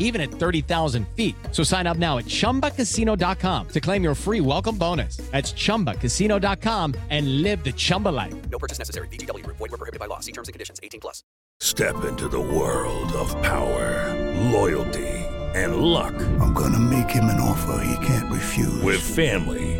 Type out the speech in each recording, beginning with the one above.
even at 30,000 feet. So sign up now at chumbacasino.com to claim your free welcome bonus. That's chumbacasino.com and live the Chumba life. No purchase necessary. VGW Group. Void were prohibited by law. See terms and conditions. 18 plus. Step into the world of power, loyalty, and luck. I'm gonna make him an offer he can't refuse. With family,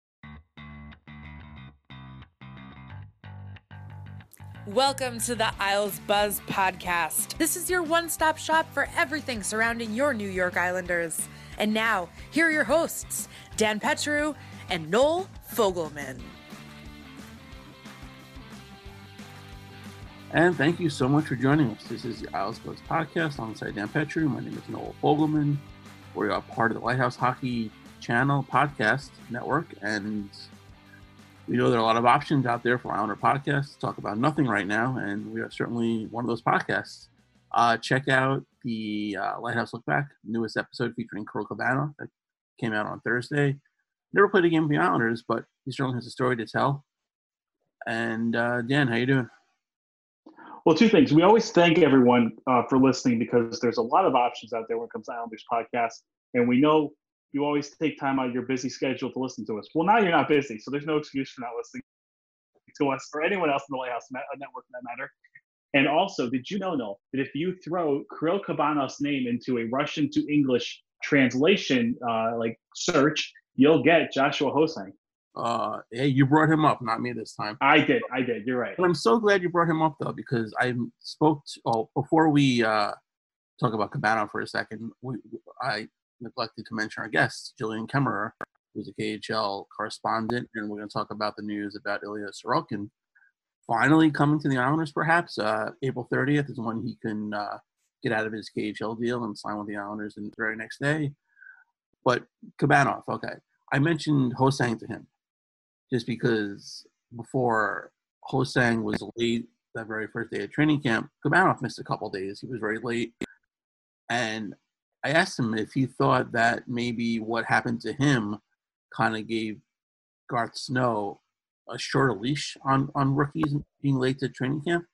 Welcome to the Isles Buzz podcast. This is your one stop shop for everything surrounding your New York Islanders. And now, here are your hosts, Dan Petru and Noel Fogelman. And thank you so much for joining us. This is the Isles Buzz podcast alongside Dan Petru. My name is Noel Fogelman. We are part of the Lighthouse Hockey Channel podcast network, and we know there are a lot of options out there for Islander podcasts talk about nothing right now, and we are certainly one of those podcasts. Uh, check out the uh, Lighthouse Look Back, newest episode featuring Kirill Kabanov that came out on Thursday. Never played a game with the Islanders, but he certainly has a story to tell. And uh, Dan, how you doing? Well, two things. We always thank everyone uh, for listening because there's a lot of options out there when it comes to Islanders podcast, and we know you always take time out of your busy schedule to listen to us. Well, now you're not busy, so there's no excuse for not listening to us or anyone else in the Lighthouse Network for that matter. And also, did you know, Noel, that if you throw Kirill Kabanov's name into a Russian to English translation uh, like search, you'll get Joshua Ho-Sang. Uh, hey, you brought him up, not me this time. I did, I did. You're right. But I'm so glad you brought him up though, because I spoke. To, oh, before we uh, talk about Kabanov for a second, we, I neglected to mention our guest, Jillian Kemmerer, who's a KHL correspondent, and we're going to talk about the news about Ilya Sorokin finally coming to the Islanders. Perhaps uh, April 30th is when he can uh, get out of his KHL deal and sign with the Islanders in the very next day. But Kabanov, okay. I mentioned Ho-Sang to him just because before Ho-Sang was late that very first day of training camp, Kabanov missed a couple days. He was very late. And I asked him if he thought that maybe what happened to him kind of gave Garth Snow a shorter leash on, on rookies being late to training camp.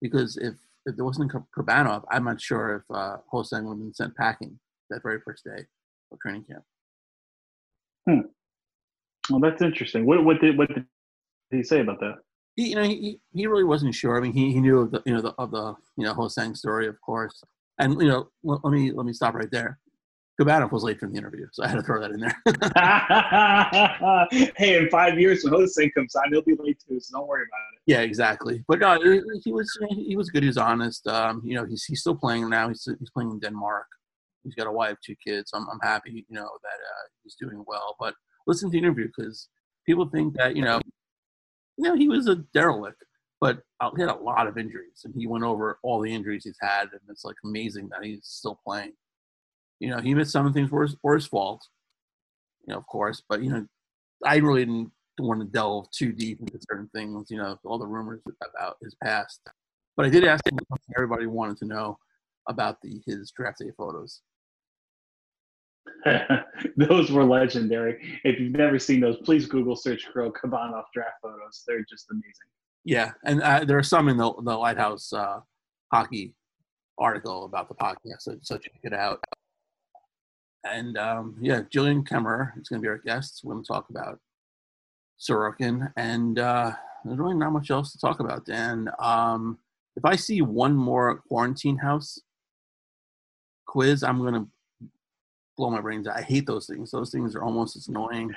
Because if, if there wasn't Kabanov, I'm not sure if uh, Ho-Sang would have been sent packing that very first day of training camp. Hmm. Well, that's interesting. What, what did what did he say about that? He, you know, he, he really wasn't sure. I mean, he, he knew of the you know the, of the you know Ho-Sang story, of course. And you know, let, let me let me stop right there. Kabanov was late for the interview, so I had to throw that in there. hey, in five years when Ho-Sang comes on, he'll be late too, so don't worry about it. Yeah, exactly. But no, he, he was he was good. He was honest. Um, you know, he's he's still playing now. He's he's playing in Denmark. He's got a wife, two kids. I'm I'm happy, you know, that uh, he's doing well. But listen to the interview because people think that you know, you know, he was a derelict, but uh, he had a lot of injuries, and he went over all the injuries he's had, and it's like amazing that he's still playing. You know, he missed some things were his, were his fault. You know, of course, but you know, I really didn't want to delve too deep into certain things. You know, all the rumors about his past. But I did ask him everybody wanted to know about the his draft day photos. those were legendary. If you've never seen those, please Google search Kirill Kabanov draft photos. They're just amazing. Yeah, and uh, there are some in the the Lighthouse uh, hockey article about the podcast, so, so check it out. And um, yeah, Jillian Kemmerer is going to be our guest. We're going to talk about Sorokin, and uh, there's really not much else to talk about, Dan. Um, if I see one more quarantine house quiz, I'm going to blow my brains out. I hate those things. Those things are almost as annoying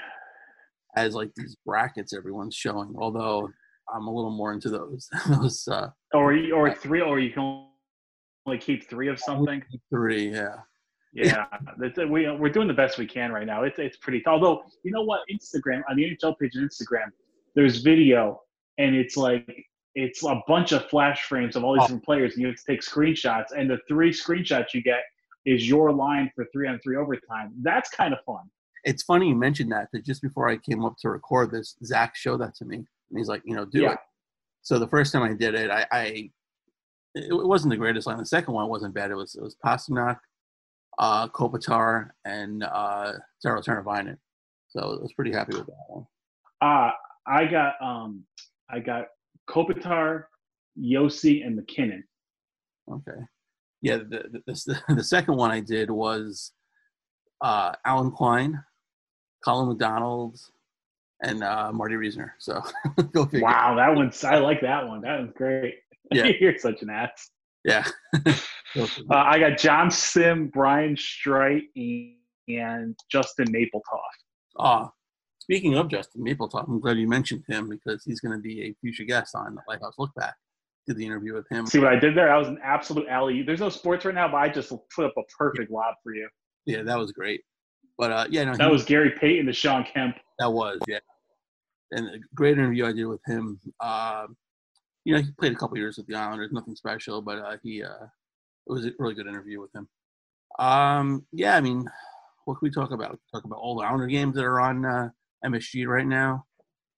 as like these brackets everyone's showing. Although I'm a little more into those. those uh, or or three, or you can only keep three of something. Three, yeah. Yeah, we we're doing the best we can right now. It's it's pretty. Although you know what, Instagram on the NHL page on Instagram, there's video, and it's like it's a bunch of flash frames of all these oh. different players, and you have to take screenshots. And the three screenshots you get is your line for three on three overtime. That's kind of fun. It's funny you mentioned that. That just before I came up to record this, Zach showed that to me, and he's like, you know, do yeah. it. So the first time I did it, I, I it wasn't the greatest line. The second one wasn't bad. It was it was Pastrnak, uh, Kopitar, and uh, Taro. So I was pretty happy with that one. Uh, I got um, I got Kopitar, Josi, and MacKinnon. Okay yeah, the, the, the, second one I did was uh, Alan Quine, Colin McDonald, and uh, Marty Reasoner. So go figure. Wow, that one's I like that one. That was great. Yeah. You're such an ass. Yeah. uh, I got Jon Sim, Brian Streit, and Justin Mapletoft. Ah, speaking of Justin Mapletoft, I'm glad you mentioned him because he's going to be a future guest on the Lighthouse Look Back did the interview with him. See what I did there? I was an absolute alley. There's no sports right now, but I just put up a perfect lob for you. Yeah, that was great. But uh, yeah, no, that was, was Gary Payton to Sean Kemp. That was yeah, and a great interview I did with him. Uh, you know, he played a couple years with the Islanders, nothing special, but uh, he uh, it was a really good interview with him. Um, yeah, I mean, what can we talk about? Talk about all the Islander games that are on uh, MSG right now.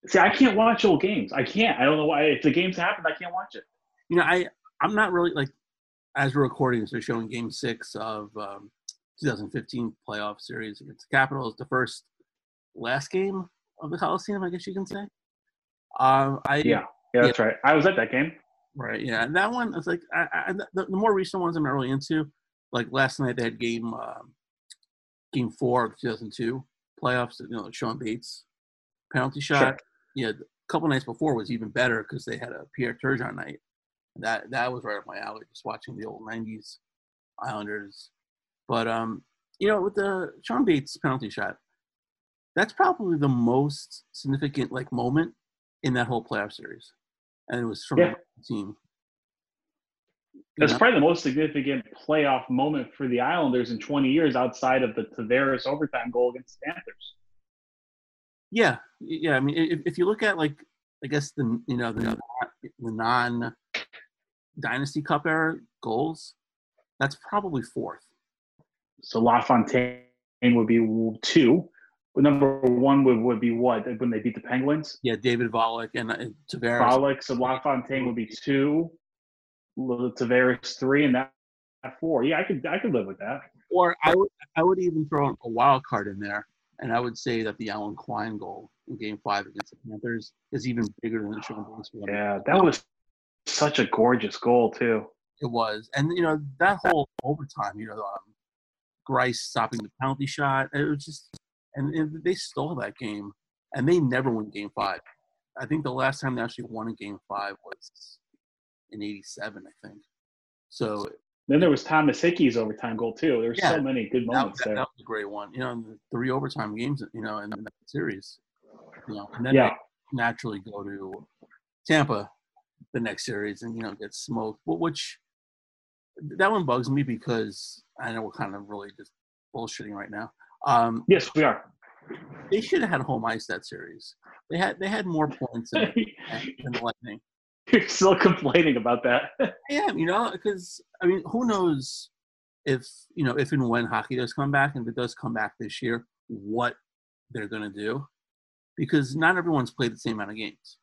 See, I can't watch old games. I can't. I don't know why. If the games happen, I can't watch it you know, I I'm not really like as we're recording, so showing Game Six of um, 2015 playoff series against the Capitals, the first last game of the Coliseum, I guess you can say. Um, I yeah, yeah, that's yeah, right. I was at that game. Right. Yeah, and that one was like I, I, the, the, more recent ones I'm not really into. Like last night, they had game um, game four of 2002 playoffs. You know, Shawn Bates penalty shot. Sure. Yeah, a couple nights before was even better because they had a Pierre Turgeon night that that was right up my alley. Just watching the old '90s Islanders, but um, you know, with the Shawn Bates penalty shot, that's probably the most significant like moment in that whole playoff series, and it was from yeah. the team. That's know? probably the most significant playoff moment for the Islanders in 20 years, outside of the Tavares overtime goal against the Panthers. Yeah, yeah. I mean, if, if you look at like, I guess the you know the, the non Dynasty Cup era goals, that's probably fourth. So LaFontaine would be two. But Number one would, would be what when they beat the Penguins? Yeah, David Volek and uh, Tavares. Volek, so LaFontaine would be two. Tavares three, and that four. Yeah, I could I could live with that. Or I would I would even throw a wild card in there, and I would say that the Alan Quine goal in Game Five against the Panthers is even bigger than the Shawn Bates one. Yeah, that was such a gorgeous goal too. It was, and you know that whole overtime. You know, um, Greiss stopping the penalty shot. It was just, and, and they stole that game, and they never won Game Five. I think the last time they actually won a Game Five was in '87, I think. So then there was Thomas Hickey's overtime goal too. There's yeah, so many good moments that, there. That was a great one. You know, the three overtime games. You know, in that series. You know, and then yeah. naturally go to Tampa the next series and you know get smoked. which that one bugs me because I know we're kind of really just bullshitting right now. Um, yes, we are. They should have had a home ice that series. They had they had more points than, than the Lightning. You're still complaining about that. yeah, you know, because I mean, who knows if you know if and when hockey does come back, and if it does come back this year, what they're going to do, because not everyone's played the same amount of games.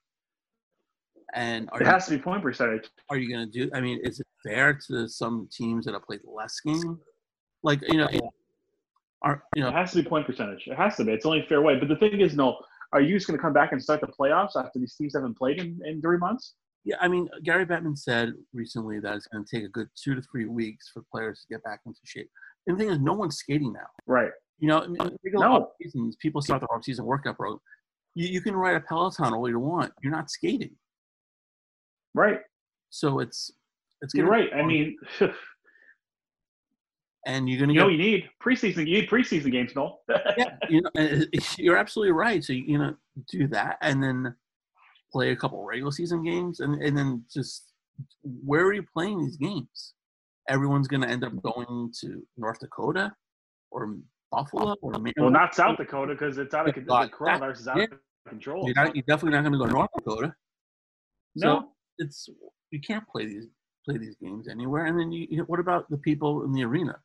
And are It you, has to be point percentage. are you going to do? I mean, is it fair to some teams that have played less games? Like you know, are you know, It has to be point percentage. It has to be. It's only a fair way. But the thing is, no, are you just going to come back and start the playoffs after these teams haven't played in, in three months? Yeah, I mean, Gary Bettman said recently that it's going to take a good two to three weeks for players to get back into shape. And the thing is, no one's skating now. Right. You know, I mean, No. seasons, people start their off-season workout program. You, you can ride a Peloton all you want. You're not skating, Right. so it's it's. You're right. I mean, and you're going to you know, get you need preseason. You need preseason games, Noel. yeah, you know, you're absolutely right. So you know, do that, and then play a couple regular season games, and and then just where are you playing these games? Everyone's going to end up going to North Dakota or Buffalo or Maryland. well, not South Dakota because it's out of the that- coronavirus is out yeah. of control. You're, not, you're definitely not going to go to North Dakota. no. So it's you can't play these play these games anywhere. And then you, you what about the people in the arena?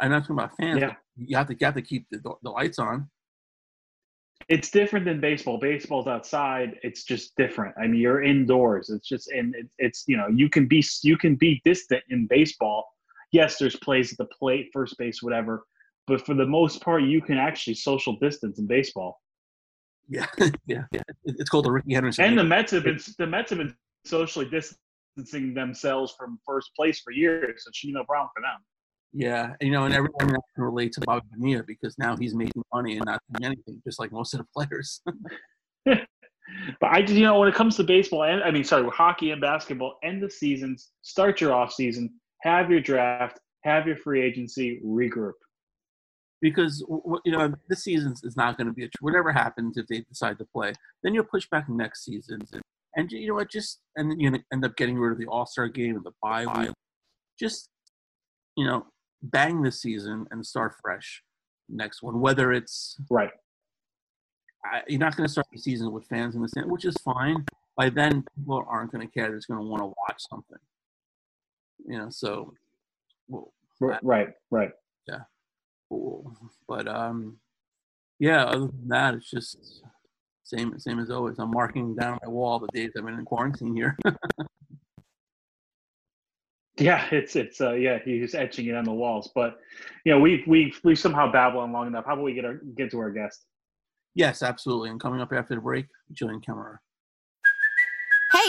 I'm not talking about fans. Yeah. You have to you have to keep the, the lights on. it's different than baseball. Baseball's outside. It's just different. I mean, you're indoors. It's just and it, it's you know you can be you can be distant in baseball. Yes, there's plays at the plate, first base, whatever. But for the most part, you can actually social distance in baseball. Yeah, yeah, yeah. It's called the Rickey Henderson. And the. Mets have been the Mets have been socially distancing themselves from first place for years. So it should be no problem for them. yeah, you know, and everyone can relate to Bobby Bonilla because now he's making money and not doing anything, just like most of the players. But I just, you know, when it comes to baseball and I mean, sorry, hockey and basketball, end the seasons, start your off season, have your draft, have your free agency, regroup. because you know this season is not going to be a whatever happens if they decide to play. Then you'll push back next season, and, you know what? Just and then you end up getting rid of the All Star game and the bye week. Just you know, bang the season and start fresh next one. Whether it's Right. I, you're not going to start the season with fans in the stand, which is fine. By then, people aren't going to care. They're just going to want to watch something. You know, so well, Right, right. Yeah. Cool. But um, yeah. Other than that, it's just same same as always. I'm marking down my wall the days I've been in quarantine here. Yeah, it's it's uh yeah, he's etching it on the walls. But you know, we we we somehow babble on long enough. How about we get our get to our guest? yes, absolutely. And coming up after the break, Jillian Kemmerer.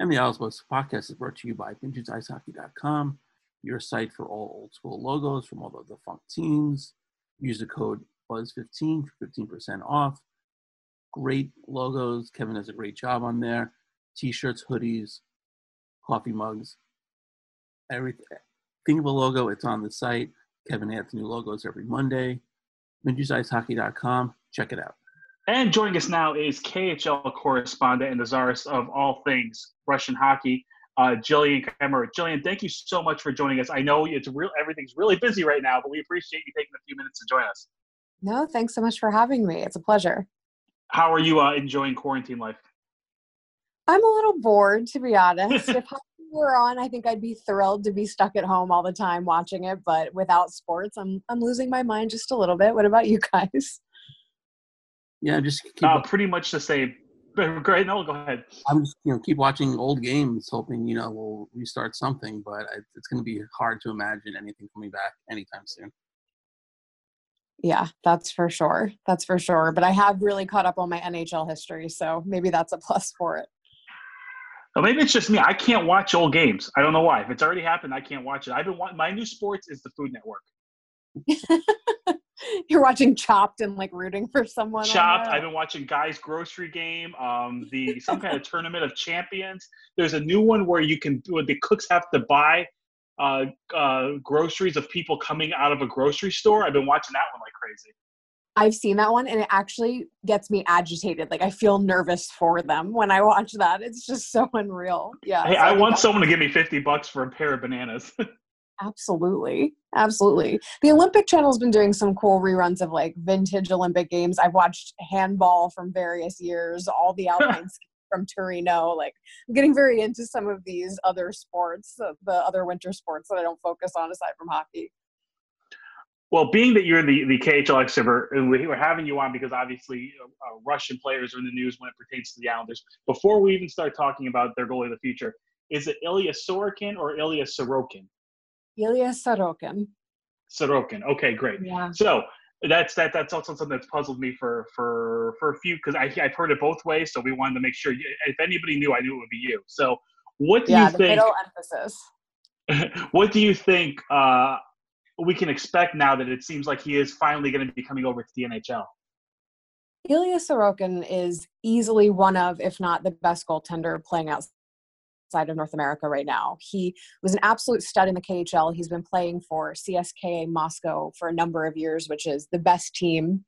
And the Isles Buzz podcast is brought to you by VintageIceHockey.com, your site for all old school logos from all the defunct teams. Use the code BUZZ15 for 15% off. Great logos. Kevin does a great job on there. T-shirts, hoodies, coffee mugs, everything. Think of a logo, it's on the site. Kevin adds new logos every Monday. VintageIceHockey.com. Check it out. And joining us now is KHL correspondent and the czarist of all things Russian hockey, uh, Jillian Kemmerer. Jillian, thank you so much for joining us. I know it's real; everything's really busy right now, but we appreciate you taking a few minutes to join us. No, thanks so much for having me. It's a pleasure. How are you uh, enjoying quarantine life? I'm a little bored, to be honest. if hockey were on, I think I'd be thrilled to be stuck at home all the time watching it. But without sports, I'm I'm losing my mind just a little bit. What about you guys? Yeah, just keep Uh, pretty much the same. But Great, no, go ahead. I'm just you know keep watching old games, hoping you know we'll restart something. But it's going to be hard to imagine anything coming back anytime soon. Yeah, that's for sure. That's for sure. But I have really caught up on my NHL history, so maybe that's a plus for it. Well, maybe it's just me. I can't watch old games. I don't know why. If it's already happened, I can't watch it. I've been wa- my new sports is the Food Network. You're watching Chopped and like rooting for someone. Chopped. I've been watching Guys Grocery Game. Um, the some kind of tournament of champions. There's a new one where you can where the cooks have to buy uh, uh, groceries of people coming out of a grocery store. I've been watching that one like crazy. I've seen that one and it actually gets me agitated. Like I feel nervous for them when I watch that. It's just so unreal. Yeah. Hey, so I think want someone to give me 50 bucks for a pair of bananas. Absolutely. Absolutely. The Olympic Channel's been doing some cool reruns of like vintage Olympic games. I've watched handball from various years, all the alpine ski from Torino. Like I'm getting very into some of these other sports, uh, the other winter sports that I don't focus on aside from hockey. Well, being that you're the, the KHL expert, and we- we're having you on because obviously uh, Russian players are in the news when it pertains to the Islanders. Before we even start talking about their goalie of the future, is it Ilya Sorokin or Ilya Sorokin? Ilya Sorokin. Sorokin. Okay, great. Yeah. So that's that. That's also something that's puzzled me for for for a few because I I've heard it both ways. So we wanted to make sure if anybody knew, I knew it would be you. So what do Yeah, you the think? middle emphasis. what do you think uh, we can expect now that it seems like he is finally going to be coming over to the NHL? Ilya Sorokin is easily one of, if not the best goaltender playing outside of North America right now. He was an absolute stud in the KHL. He's been playing for CSKA Moscow for a number of years, which is the best team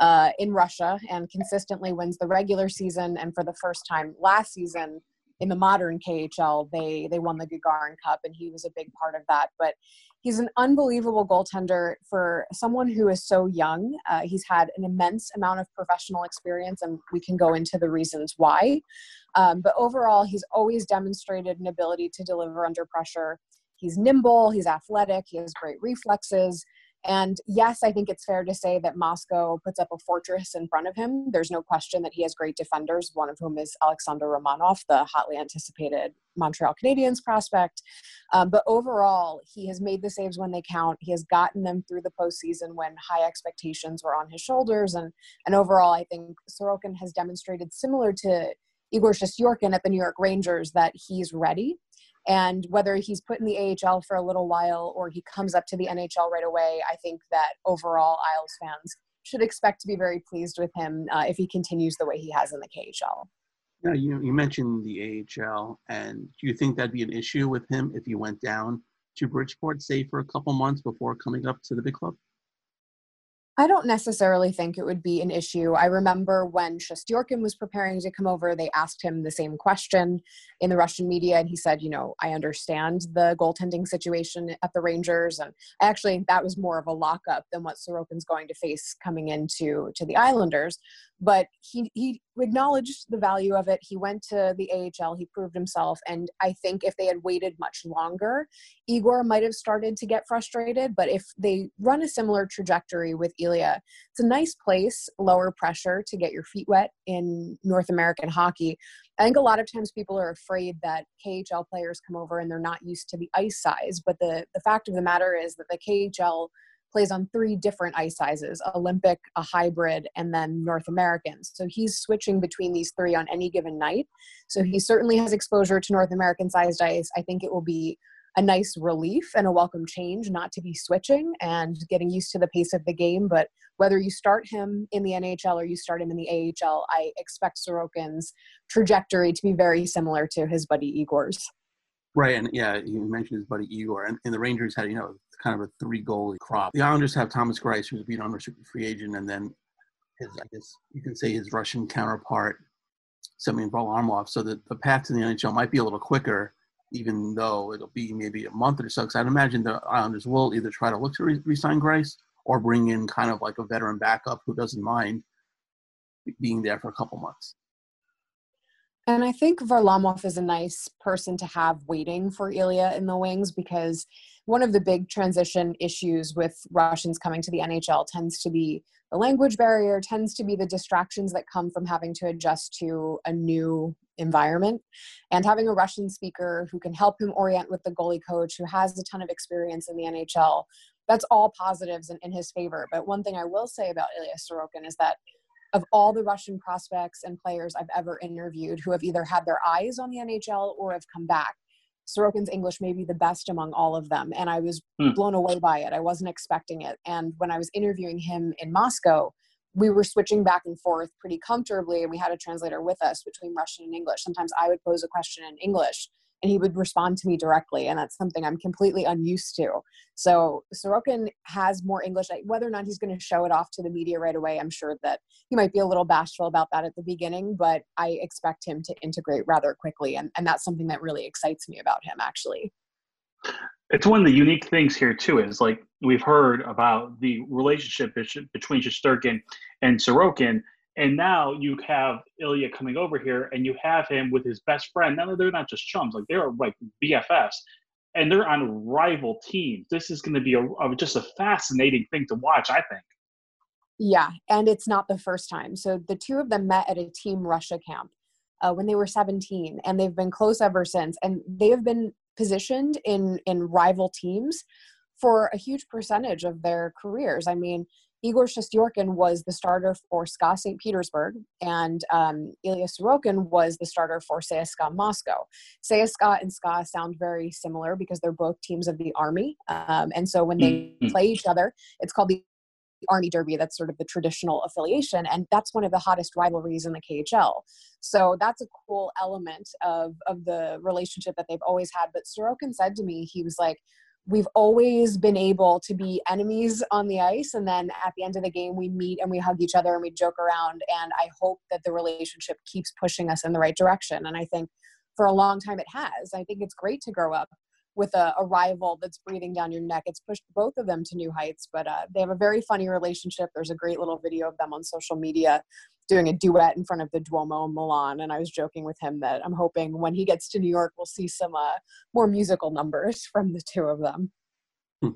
uh, in Russia and consistently wins the regular season. And for the first time last season in the modern KHL, they they won the Gagarin Cup, and he was a big part of that. But he's an unbelievable goaltender for someone who is so young. Uh, he's had an immense amount of professional experience, and we can go into the reasons why. Um, but overall, he's always demonstrated an ability to deliver under pressure. He's nimble, he's athletic, he has great reflexes. And yes, I think it's fair to say that Moscow puts up a fortress in front of him. There's no question that he has great defenders, one of whom is Alexander Romanov, the hotly anticipated Montreal Canadiens prospect. Um, but overall, he has made the saves when they count. He has gotten them through the postseason when high expectations were on his shoulders. And, and overall, I think Sorokin has demonstrated, similar to Igor Shesterkin at the New York Rangers, that he's ready. And whether he's put in the AHL for a little while or he comes up to the NHL right away, I think that overall Isles fans should expect to be very pleased with him uh, if he continues the way he has in the KHL. Now, you, you mentioned the AHL, and do you think that'd be an issue with him if he went down to Bridgeport, say, for a couple months before coming up to the big club? I don't necessarily think it would be an issue. I remember when Shesterkin was preparing to come over, they asked him the same question in the Russian media, and he said, "You know, I understand the goaltending situation at the Rangers, and actually, that was more of a lockup than what Sorokin's going to face coming into to the Islanders." But he he acknowledged the value of it. He went to the AHL, he proved himself, and I think if they had waited much longer, Igor might have started to get frustrated. But if they run a similar trajectory with Ilya, it's a nice place, lower pressure to get your feet wet in North American hockey. I think a lot of times people are afraid that KHL players come over and they're not used to the ice size. But the, the fact of the matter is that the KHL plays on three different ice sizes Olympic, a hybrid, and then North American. So he's switching between these three on any given night. So he certainly has exposure to North American sized ice. I think it will be a nice relief and a welcome change not to be switching and getting used to the pace of the game. But whether you start him in the NHL or you start him in the AHL, I expect Sorokin's trajectory to be very similar to his buddy Igor's. Right, and yeah, you mentioned his buddy Igor, and, and the Rangers had, you know, kind of a three goalie crop. The Islanders have Thomas Greiss, who's been unrestricted free agent, and then his, I guess you can say his Russian counterpart, Semyon Varlamov. So the, the path to the NHL might be a little quicker, even though it'll be maybe a month or so. Because I'd imagine the Islanders will either try to look to re- resign Greiss or bring in kind of like a veteran backup who doesn't mind being there for a couple months. And I think Varlamov is a nice person to have waiting for Ilya in the wings because one of the big transition issues with Russians coming to the NHL tends to be the language barrier, tends to be the distractions that come from having to adjust to a new environment. And having a Russian speaker who can help him orient with the goalie coach who has a ton of experience in the NHL, that's all positives in, in his favor. But one thing I will say about Ilya Sorokin is that of all the Russian prospects and players I've ever interviewed who have either had their eyes on the NHL or have come back, Sorokin's English may be the best among all of them. And I was Hmm. blown away by it. I wasn't expecting it. And when I was interviewing him in Moscow, we were switching back and forth pretty comfortably, and we had a translator with us between Russian and English. Sometimes I would pose a question in English, and he would respond to me directly and that's something i'm completely unused to. So sorokin has more english. Whether or not he's going to show it off to the media right away i'm sure that he might be a little bashful about that at the beginning but i expect him to integrate rather quickly and, and that's something that really excites me about him actually. It's one of the unique things here too is like we've heard about the relationship between Shesterkin and Sorokin, and now you have Ilya coming over here, and you have him with his best friend. Now they're not just chums; like they're like BFFs, and they're on rival teams. This is going to be a, a just a fascinating thing to watch. I think. Yeah, and it's not the first time. So the two of them met at a Team Russia camp uh, when they were 17, and they've been close ever since. And they have been positioned in in rival teams for a huge percentage of their careers. I mean, Igor Shesterkin was the starter for SKA St. Petersburg, and um, Ilya Sorokin was the starter for CSKA Moscow. CSKA and SKA sound very similar because they're both teams of the army, um, and so when they mm-hmm. play each other, it's called the Army Derby. That's sort of the traditional affiliation, and that's one of the hottest rivalries in the KHL. So that's a cool element of of the relationship that they've always had. But Sorokin said to me, he was like, "We've always been able to be enemies on the ice, and then at the end of the game, we meet and we hug each other and we joke around. And I hope that the relationship keeps pushing us in the right direction. And I think." For a long time, it has. I think it's great to grow up with a, a, rival that's breathing down your neck. It's pushed both of them to new heights, but uh, they have a very funny relationship. There's a great little video of them on social media doing a duet in front of the Duomo in Milan. And I was joking with him that I'm hoping when he gets to New York, we'll see some uh, more musical numbers from the two of them.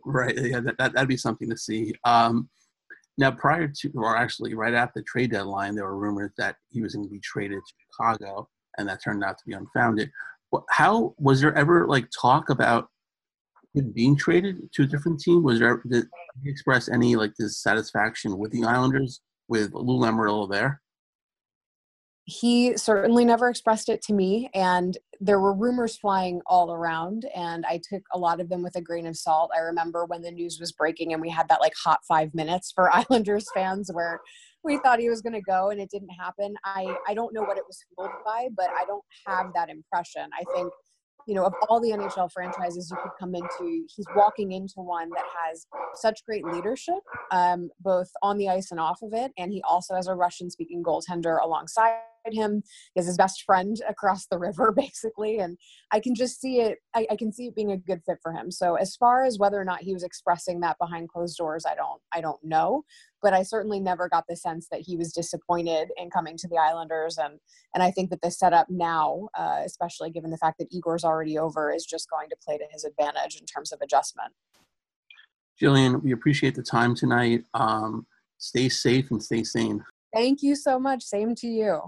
Right. Yeah, that, that, would be something to see. Um, now, prior to, or actually right after the trade deadline, there were rumors that he was going to be traded to Chicago, and that turned out to be unfounded how was there ever like talk about him being traded to a different team? Was there did he express any like dissatisfaction with the Islanders with Lou Lamoriello there? He certainly never expressed it to me, and there were rumors flying all around, and I took a lot of them with a grain of salt. I remember when the news was breaking, and we had that like hot five minutes for Islanders fans where we thought he was going to go and it didn't happen. I, I don't know what it was fueled by, but I don't have that impression. I think, you know, of all the NHL franchises you could come into, he's walking into one that has such great leadership, um, both on the ice and off of it. And he also has a Russian speaking goaltender alongside him. He has his best friend across the river, basically, and I can just see it. I, I, can see it being a good fit for him. So as far as whether or not he was expressing that behind closed doors, I don't. I don't know. But I certainly never got the sense that he was disappointed in coming to the Islanders, and and I think that the setup now, uh, especially given the fact that Igor's already over, is just going to play to his advantage in terms of adjustment. Jillian, we appreciate the time tonight. Um, stay safe and stay sane. Thank you so much. Same to you.